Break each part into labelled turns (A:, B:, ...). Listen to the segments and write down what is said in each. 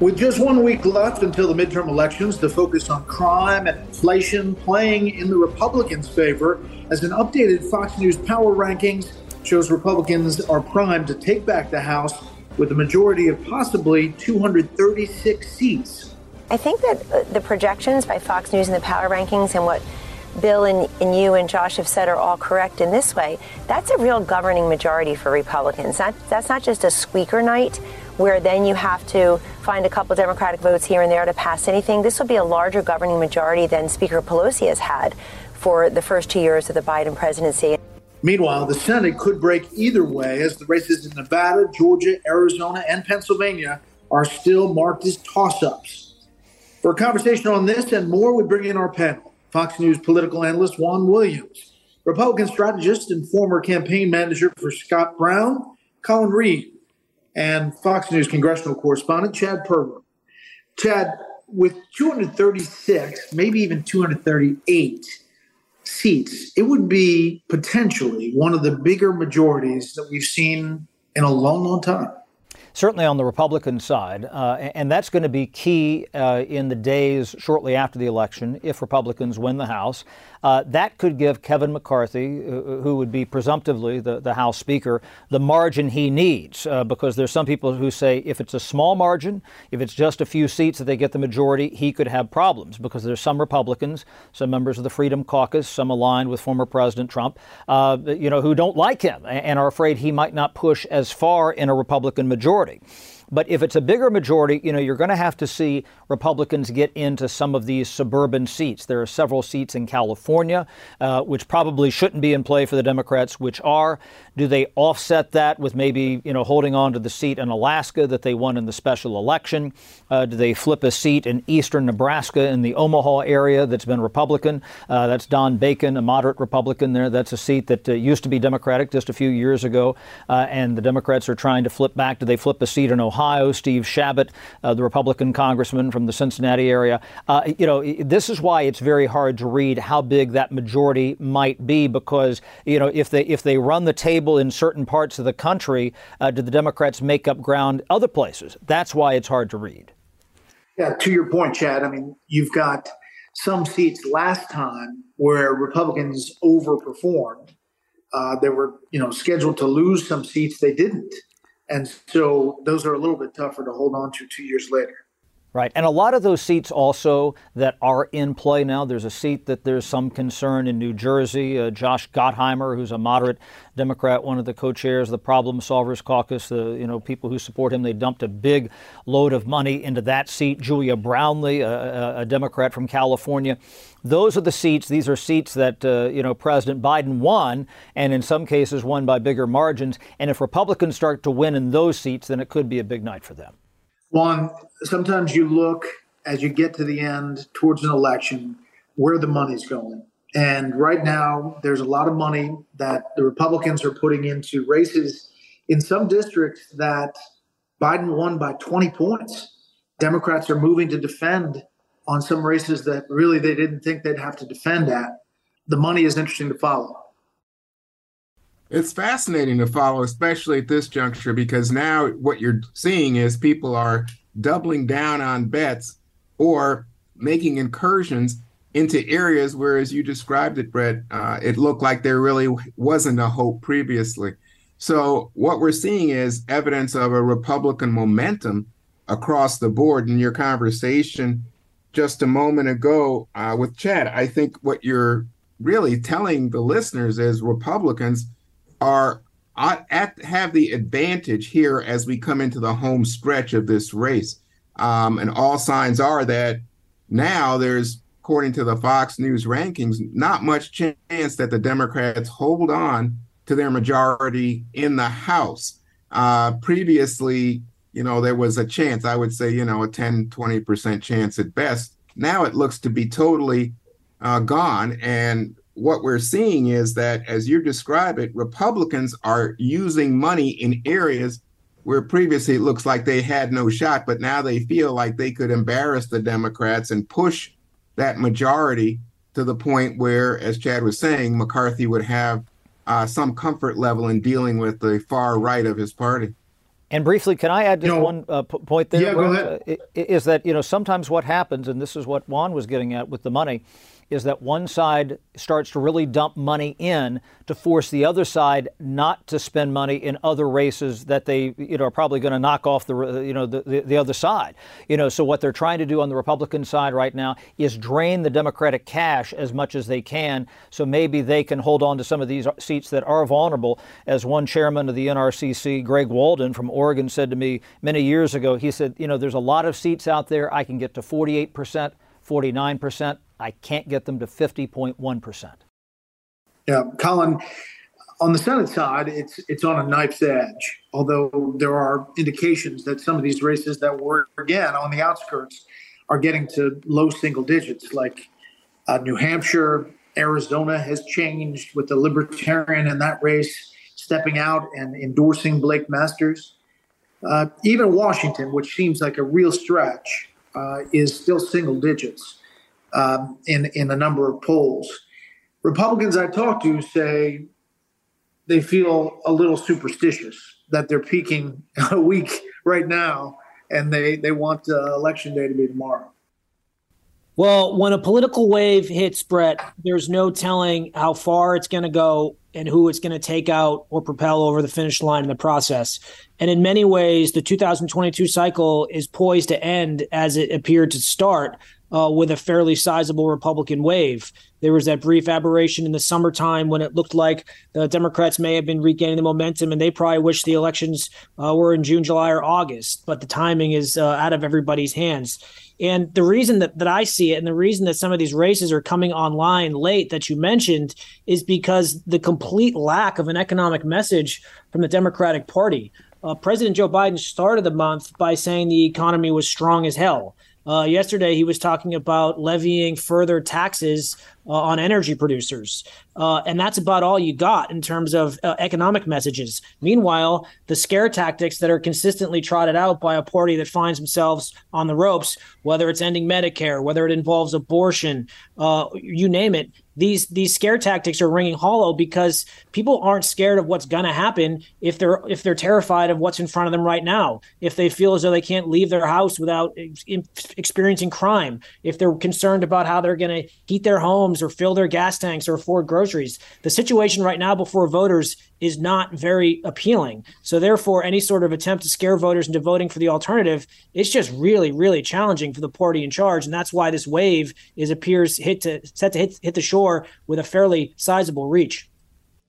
A: With just one week left until the midterm elections, the focus on crime and inflation playing in the Republicans' favor as an updated Fox News power rankings shows Republicans are primed to take back the House with a majority of possibly 236 seats.
B: I think that uh, the projections by Fox News and the power rankings and what Bill and, and, you and Josh have said are all correct in this way, that's a real governing majority for Republicans. That, that's not just a squeaker night where then you have to find a couple Democratic votes here and there to pass anything. This will be a larger governing majority than Speaker Pelosi has had for the first two years of the Biden presidency.
A: Meanwhile, the Senate could break either way as the races in Nevada, Georgia, Arizona, and Pennsylvania are still marked as toss ups. For a conversation on this and more, we bring in our panel Fox News political analyst Juan Williams, Republican strategist and former campaign manager for Scott Brown, Colin Reed, and Fox News congressional correspondent Chad Pergram. Chad, with 236, maybe even 238 seats, it would be potentially one of the bigger majorities that we've seen in a long, long time
C: certainly on the Republican side. Uh, and that's going to be key uh, in the days shortly after the election if Republicans win the House. Uh, that could give Kevin McCarthy, who would be presumptively the, the House Speaker, the margin he needs. Uh, because there's some people who say if it's a small margin, if it's just a few seats that they get the majority, he could have problems. Because there's some Republicans, some members of the Freedom Caucus, some aligned with former President Trump, uh, you know, who don't like him and are afraid he might not push as far in a Republican majority reporting. But if it's a bigger majority, you know, you're going to have to see Republicans get into some of these suburban seats. There are several seats in California, uh, which probably shouldn't be in play for the Democrats, which are. Do they offset that with maybe, you know, holding on to the seat in Alaska that they won in the special election? Uh, do they flip a seat in eastern Nebraska in the Omaha area that's been Republican? Uh, that's Don Bacon, a moderate Republican there. That's a seat that uh, used to be Democratic just a few years ago, uh, and the Democrats are trying to flip back. Do they flip a seat in Ohio? Ohio, Steve Chabot, uh, the Republican congressman from the Cincinnati area. Uh, you know, this is why it's very hard to read how big that majority might be because, you know, if they if they run the table in certain parts of the country, uh, do the Democrats make up ground other places? That's why it's hard to read.
A: Yeah, to your point, Chad. I mean, you've got some seats last time where Republicans overperformed. Uh, they were, you know, scheduled to lose some seats. They didn't. And so those are a little bit tougher to hold on to two years later.
C: Right. And a lot of those seats also that are in play now, there's a seat that there's some concern in New Jersey. Uh, Josh Gottheimer, who's a moderate Democrat, one of the co-chairs of the Problem Solvers Caucus, the you know people who support him, they dumped a big load of money into that seat. Julia Brownley, a, a Democrat from California. Those are the seats. These are seats that uh, you know President Biden won, and in some cases won by bigger margins. And if Republicans start to win in those seats, then it could be a big night for them.
A: Juan, sometimes you look as you get to the end towards an election where the money's going. And right now, there's a lot of money that the Republicans are putting into races in some districts that Biden won by 20 points. Democrats are moving to defend on some races that really they didn't think they'd have to defend at. The money is interesting to follow.
D: It's fascinating to follow, especially at this juncture, because now what you're seeing is people are doubling down on bets or making incursions into areas where, as you described it, Bret, uh, it looked like there really wasn't a hope previously. So, what we're seeing is evidence of a Republican momentum across the board. In your conversation just a moment ago uh, with Chad, I think what you're really telling the listeners is Republicans are at, have the advantage here as we come into the home stretch of this race. Um, and all signs are that now there's, according to the Fox News rankings, not much chance that the Democrats hold on to their majority in the House. Uh, previously, you know, there was a chance, I would say, you know, a 10, 20% chance at best. Now it looks to be totally uh, gone. And what we're seeing is that, as you describe it, Republicans are using money in areas where previously it looks like they had no shot, but now they feel like they could embarrass the Democrats and push that majority to the point where, as Chad was saying, McCarthy would have uh, some comfort level in dealing with the far right of his party.
C: And briefly, can I add just you know, one uh, p- point there?
A: Yeah, go ahead.
C: Uh, is that you know sometimes what happens, and this is what Juan was getting at with the money, is that one side starts to really dump money in to force the other side not to spend money in other races that they you know are probably going to knock off the you know the, the, the, other side you know so what they're trying to do on the Republican side right now is drain the Democratic cash as much as they can so maybe they can hold on to some of these seats that are vulnerable as one chairman of the NRCC Greg Walden from Oregon said to me many years ago he said you know there's a lot of seats out there I can get to 48 percent 49 percent I can't get them to 50.1%.
A: Yeah, Colin, on the Senate side, it's it's on a knife's edge. Although there are indications that some of these races that were again on the outskirts are getting to low single digits, like uh, New Hampshire, Arizona has changed with the Libertarian in that race stepping out and endorsing Blake Masters. Uh, even Washington, which seems like a real stretch, uh, is still single digits um, in in a number of polls. Republicans I talk to say they feel a little superstitious that they're peaking a week right now, and they they want uh, election day to be tomorrow.
E: Well, when a political wave hits, Bret, there's no telling how far it's going to go and who it's going to take out or propel over the finish line in the process. And in many ways, the 2022 cycle is poised to end as it appeared to start uh, with a fairly sizable Republican wave. There was that brief aberration in the summertime when it looked like the Democrats may have been regaining the momentum, and they probably wish the elections uh, were in June, July, or August. But the timing is uh, out of everybody's hands. And the reason that, that I see it, and the reason that some of these races are coming online late that you mentioned, is because the complete lack of an economic message from the Democratic Party. Uh, President Joe Biden started the month by saying the economy was strong as hell. Uh, yesterday, he was talking about levying further taxes uh, on energy producers. Uh, and that's about all you got in terms of uh, economic messages. Meanwhile, the scare tactics that are consistently trotted out by a party that finds themselves on the ropes, whether it's ending Medicare, whether it involves abortion, uh, you name it, these these scare tactics are ringing hollow because people aren't scared of what's going to happen if they're if they're terrified of what's in front of them right now if they feel as though they can't leave their house without experiencing crime if they're concerned about how they're going to heat their homes or fill their gas tanks or afford groceries the situation right now before voters is not very appealing so therefore any sort of attempt to scare voters into voting for the alternative it's just really really challenging for the party in charge and that's why this wave is appears hit to set to hit, hit the shore with a fairly sizable reach.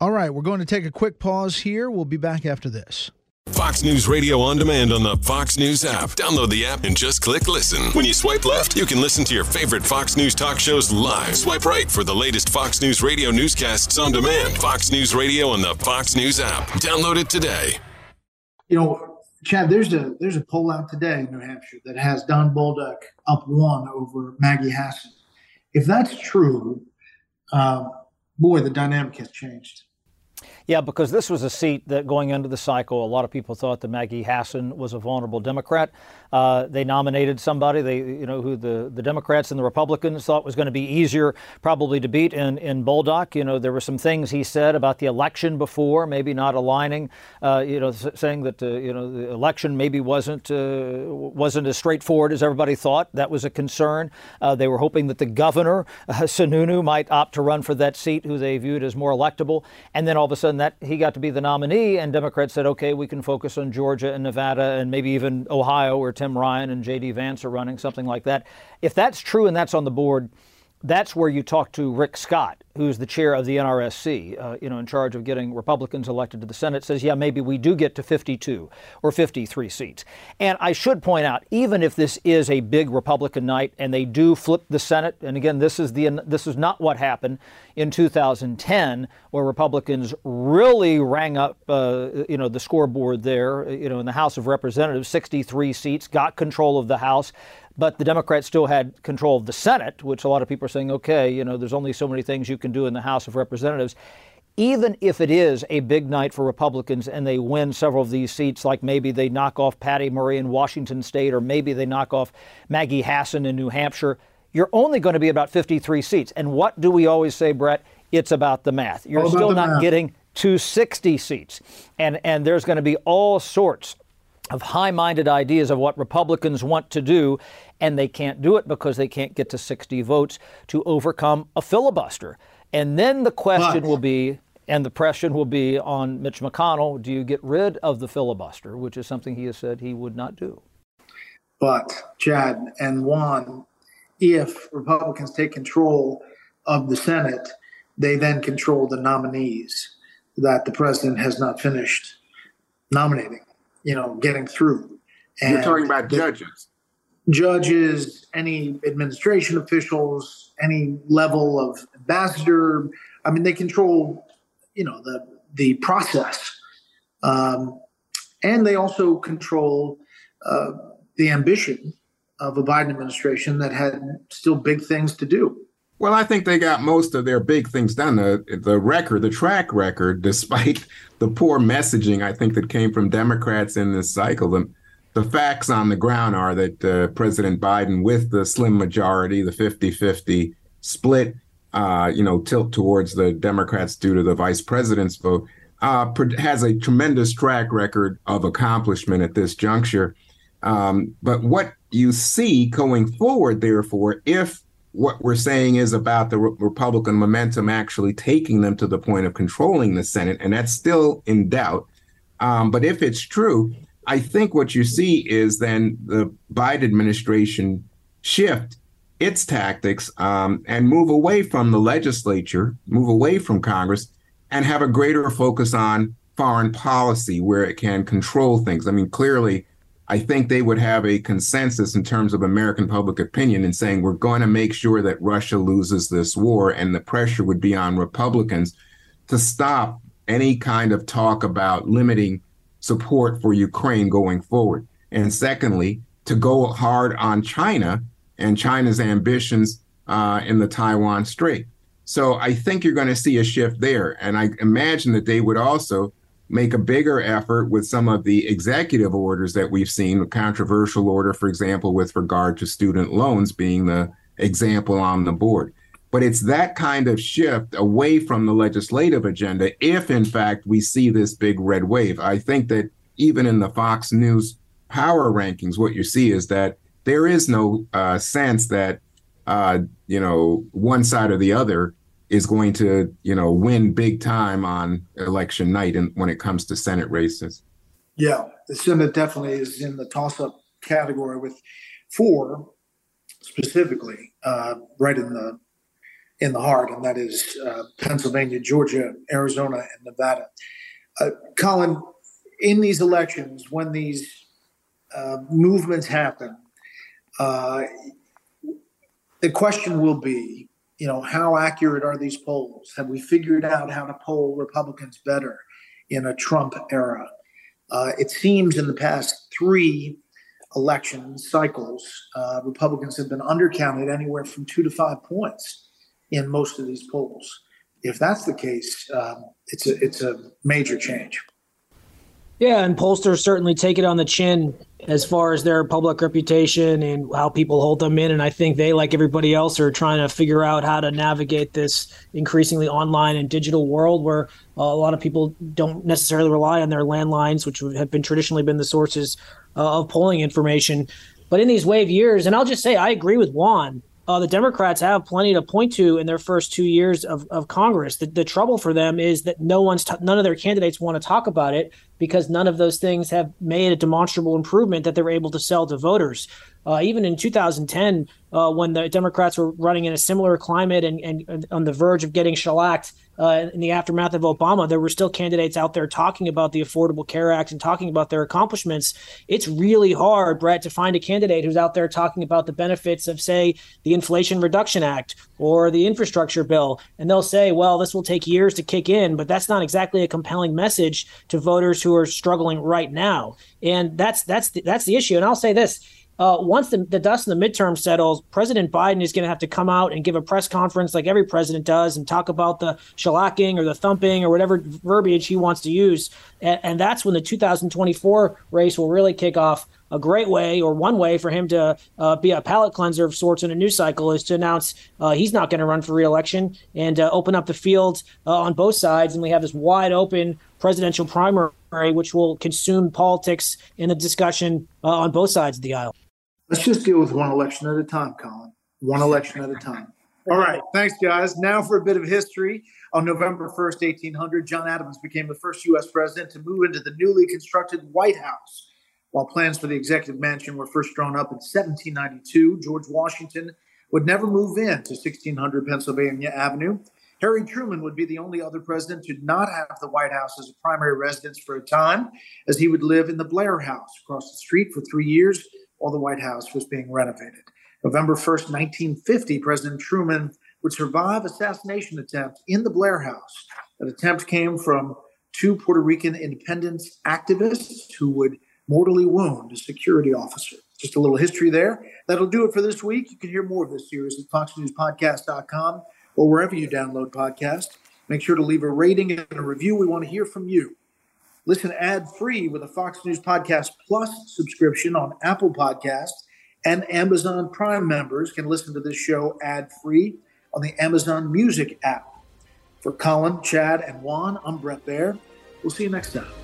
F: All right, we're going to take a quick pause here. We'll be back after this.
G: Fox News Radio on demand on the Fox News app. Download the app and just click listen. When you swipe left, you can listen to your favorite Fox News talk shows live. Swipe right for the latest Fox News Radio newscasts on demand. Fox News Radio on the Fox News app. Download it today.
A: You know, Chad, there's a there's a poll out today in New Hampshire that has Don Bolduc up one over Maggie Hassan. If that's true, um, boy, the dynamic has changed.
C: Yeah, because this was a seat that going into the cycle, a lot of people thought that Maggie Hassan was a vulnerable Democrat. Uh, they nominated somebody they, you know, who the, the Democrats and the Republicans thought was going to be easier probably to beat in, in Bolduc. You know, there were some things he said about the election before, maybe not aligning, uh, you know, saying that, uh, you know, the election maybe wasn't, uh, wasn't as straightforward as everybody thought. That was a concern. Uh, they were hoping that the governor, uh, Sununu, might opt to run for that seat, who they viewed as more electable. And then all of a sudden, and that he got to be the nominee. And Democrats said, okay, we can focus on Georgia and Nevada and maybe even Ohio, where Tim Ryan and J.D. Vance are running, something like that. If that's true and that's on the board, that's where you talk to Rick Scott, who's the chair of the NRSC, uh, you know, in charge of getting Republicans elected to the Senate, says, yeah, maybe we do get to 52 or 53 seats. And I should point out, even if this is a big Republican night and they do flip the Senate, and again, this is the this is not what happened in 2010, where Republicans really rang up, uh, you know, the scoreboard there, you know, in the House of Representatives, 63 seats, got control of the House. But the Democrats still had control of the Senate, which a lot of people are saying, okay, you know, there's only so many things you can do in the House of Representatives. Even if it is a big night for Republicans and they win several of these seats, like maybe they knock off Patty Murray in Washington state, or maybe they knock off Maggie Hassan in New Hampshire, you're only going to be about 53 seats. And what do we always say, Bret? It's about the math. You're still not math. getting to 60 seats. And, and there's going to be all sorts of high minded ideas of what Republicans want to do, and they can't do it because they can't get to 60 votes to overcome a filibuster. And then the question but, will be, and the pressure will be on Mitch McConnell do you get rid of the filibuster, which is something he has said he would not do?
A: But, Chad and Juan, if Republicans take control of the Senate, they then control the nominees that the president has not finished nominating you know, getting through.
D: And You're talking about judges.
A: Judges, any administration officials, any level of ambassador. I mean, they control, you know, the the process, um, and they also control uh, the ambition of a Biden administration that had still big things to do.
D: Well, I think they got most of their big things done. The the record, the track record, despite the poor messaging, I think that came from Democrats in this cycle. The, the facts on the ground are that uh, President Biden, with the slim majority, the 50-50 split, uh, you know, tilt towards the Democrats due to the vice president's vote, uh, has a tremendous track record of accomplishment at this juncture. Um, but what you see going forward, therefore, if what we're saying is about the re- Republican momentum actually taking them to the point of controlling the Senate, and that's still in doubt. Um, but if it's true, I think what you see is then the Biden administration shift its tactics um, and move away from the legislature, move away from Congress, and have a greater focus on foreign policy where it can control things. I mean, clearly, I think they would have a consensus in terms of American public opinion in saying we're going to make sure that Russia loses this war, and the pressure would be on Republicans to stop any kind of talk about limiting support for Ukraine going forward. And secondly, to go hard on China and China's ambitions uh, in the Taiwan Strait. So I think you're going to see a shift there. And I imagine that they would also make a bigger effort with some of the executive orders that we've seen, a controversial order, for example, with regard to student loans being the example on the board. But it's that kind of shift away from the legislative agenda if, in fact, we see this big red wave. I think that even in the Fox News power rankings, what you see is that there is no uh, sense that, uh, you know, one side or the other is going to, you know, win big time on election night and when it comes to Senate races.
A: Yeah, the Senate definitely is in the toss-up category with four specifically uh, right in the in the heart, and that is uh, Pennsylvania, Georgia, Arizona, and Nevada. Uh, Colin, in these elections, when these uh, movements happen, uh, the question will be you know, how accurate are these polls? Have we figured out how to poll Republicans better in a Trump era? Uh, it seems in the past three election cycles, uh, Republicans have been undercounted anywhere from two to five points in most of these polls. If that's the case, um, it's a it's a major change.
E: Yeah, and pollsters certainly take it on the chin as far as their public reputation and how people hold them in. And I think they, like everybody else, are trying to figure out how to navigate this increasingly online and digital world where a lot of people don't necessarily rely on their landlines, which have been traditionally been the sources uh, of polling information. But in these wave years, and I'll just say I agree with Juan. Uh, the Democrats have plenty to point to in their first two years of, of Congress. The, the trouble for them is that no one's t- none of their candidates want to talk about it because none of those things have made a demonstrable improvement that they're able to sell to voters. Uh, even in 2010, uh, when the Democrats were running in a similar climate and, and, and on the verge of getting shellacked uh, in the aftermath of Obama, there were still candidates out there talking about the Affordable Care Act and talking about their accomplishments. It's really hard, Bret, to find a candidate who's out there talking about the benefits of, say, the Inflation Reduction Act or the infrastructure bill. And they'll say, well, this will take years to kick in, but that's not exactly a compelling message to voters who are struggling right now. And that's that's the, that's the issue. And I'll say this uh, once the, the dust in the midterm settles, President Biden is going to have to come out and give a press conference like every president does and talk about the shellacking or the thumping or whatever verbiage he wants to use. And, and that's when the 2024 race will really kick off. A great way, or one way, for him to uh, be a palate cleanser of sorts in a news cycle is to announce uh, he's not going to run for reelection and uh, open up the field uh, on both sides. And we have this wide open presidential primary, which will consume politics in the discussion uh, on both sides of the aisle.
A: Let's just deal with one election at a time, Colin. One election at a time. All right. Thanks, guys. Now for a bit of history. On November 1st, 1800, John Adams became the first U.S. president to move into the newly constructed White House. While plans for the executive mansion were first drawn up in 1792, George Washington would never move in to 1600 Pennsylvania Avenue. Harry Truman would be the only other president to not have the White House as a primary residence for a time, as he would live in the Blair House across the street for three years while the White House was being renovated. November 1st, 1950, President Truman would survive assassination attempt in the Blair House. That attempt came from two Puerto Rican independence activists who would mortally wound a security officer. Just a little history there. That'll do it for this week. You can hear more of this series at foxnewspodcast.com or wherever you download podcasts. Make sure to leave a rating and a review. We want to hear from you. Listen ad free with a Fox News Podcast Plus subscription on Apple Podcasts, and Amazon Prime members can listen to this show ad free on the Amazon Music app. For Colin, Chad, and Juan, I'm Bret Baier. We'll see you next time.